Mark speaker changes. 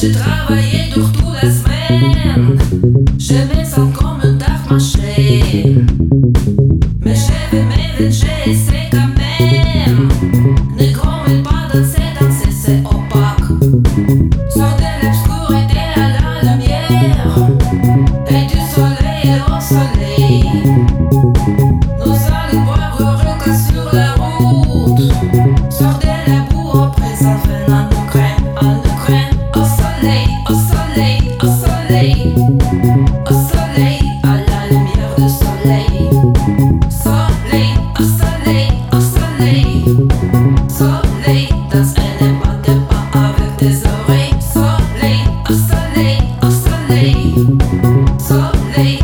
Speaker 1: j'ai travaillé durant toute la semaine. Je me sens comme un taf marché. Au soleil, à la lumière de soleil. Soleil, a soleil, a soleil. Soleil, ça ne m'a pas de part de désarrai. Soleil, a soleil, au soleil. Soleil.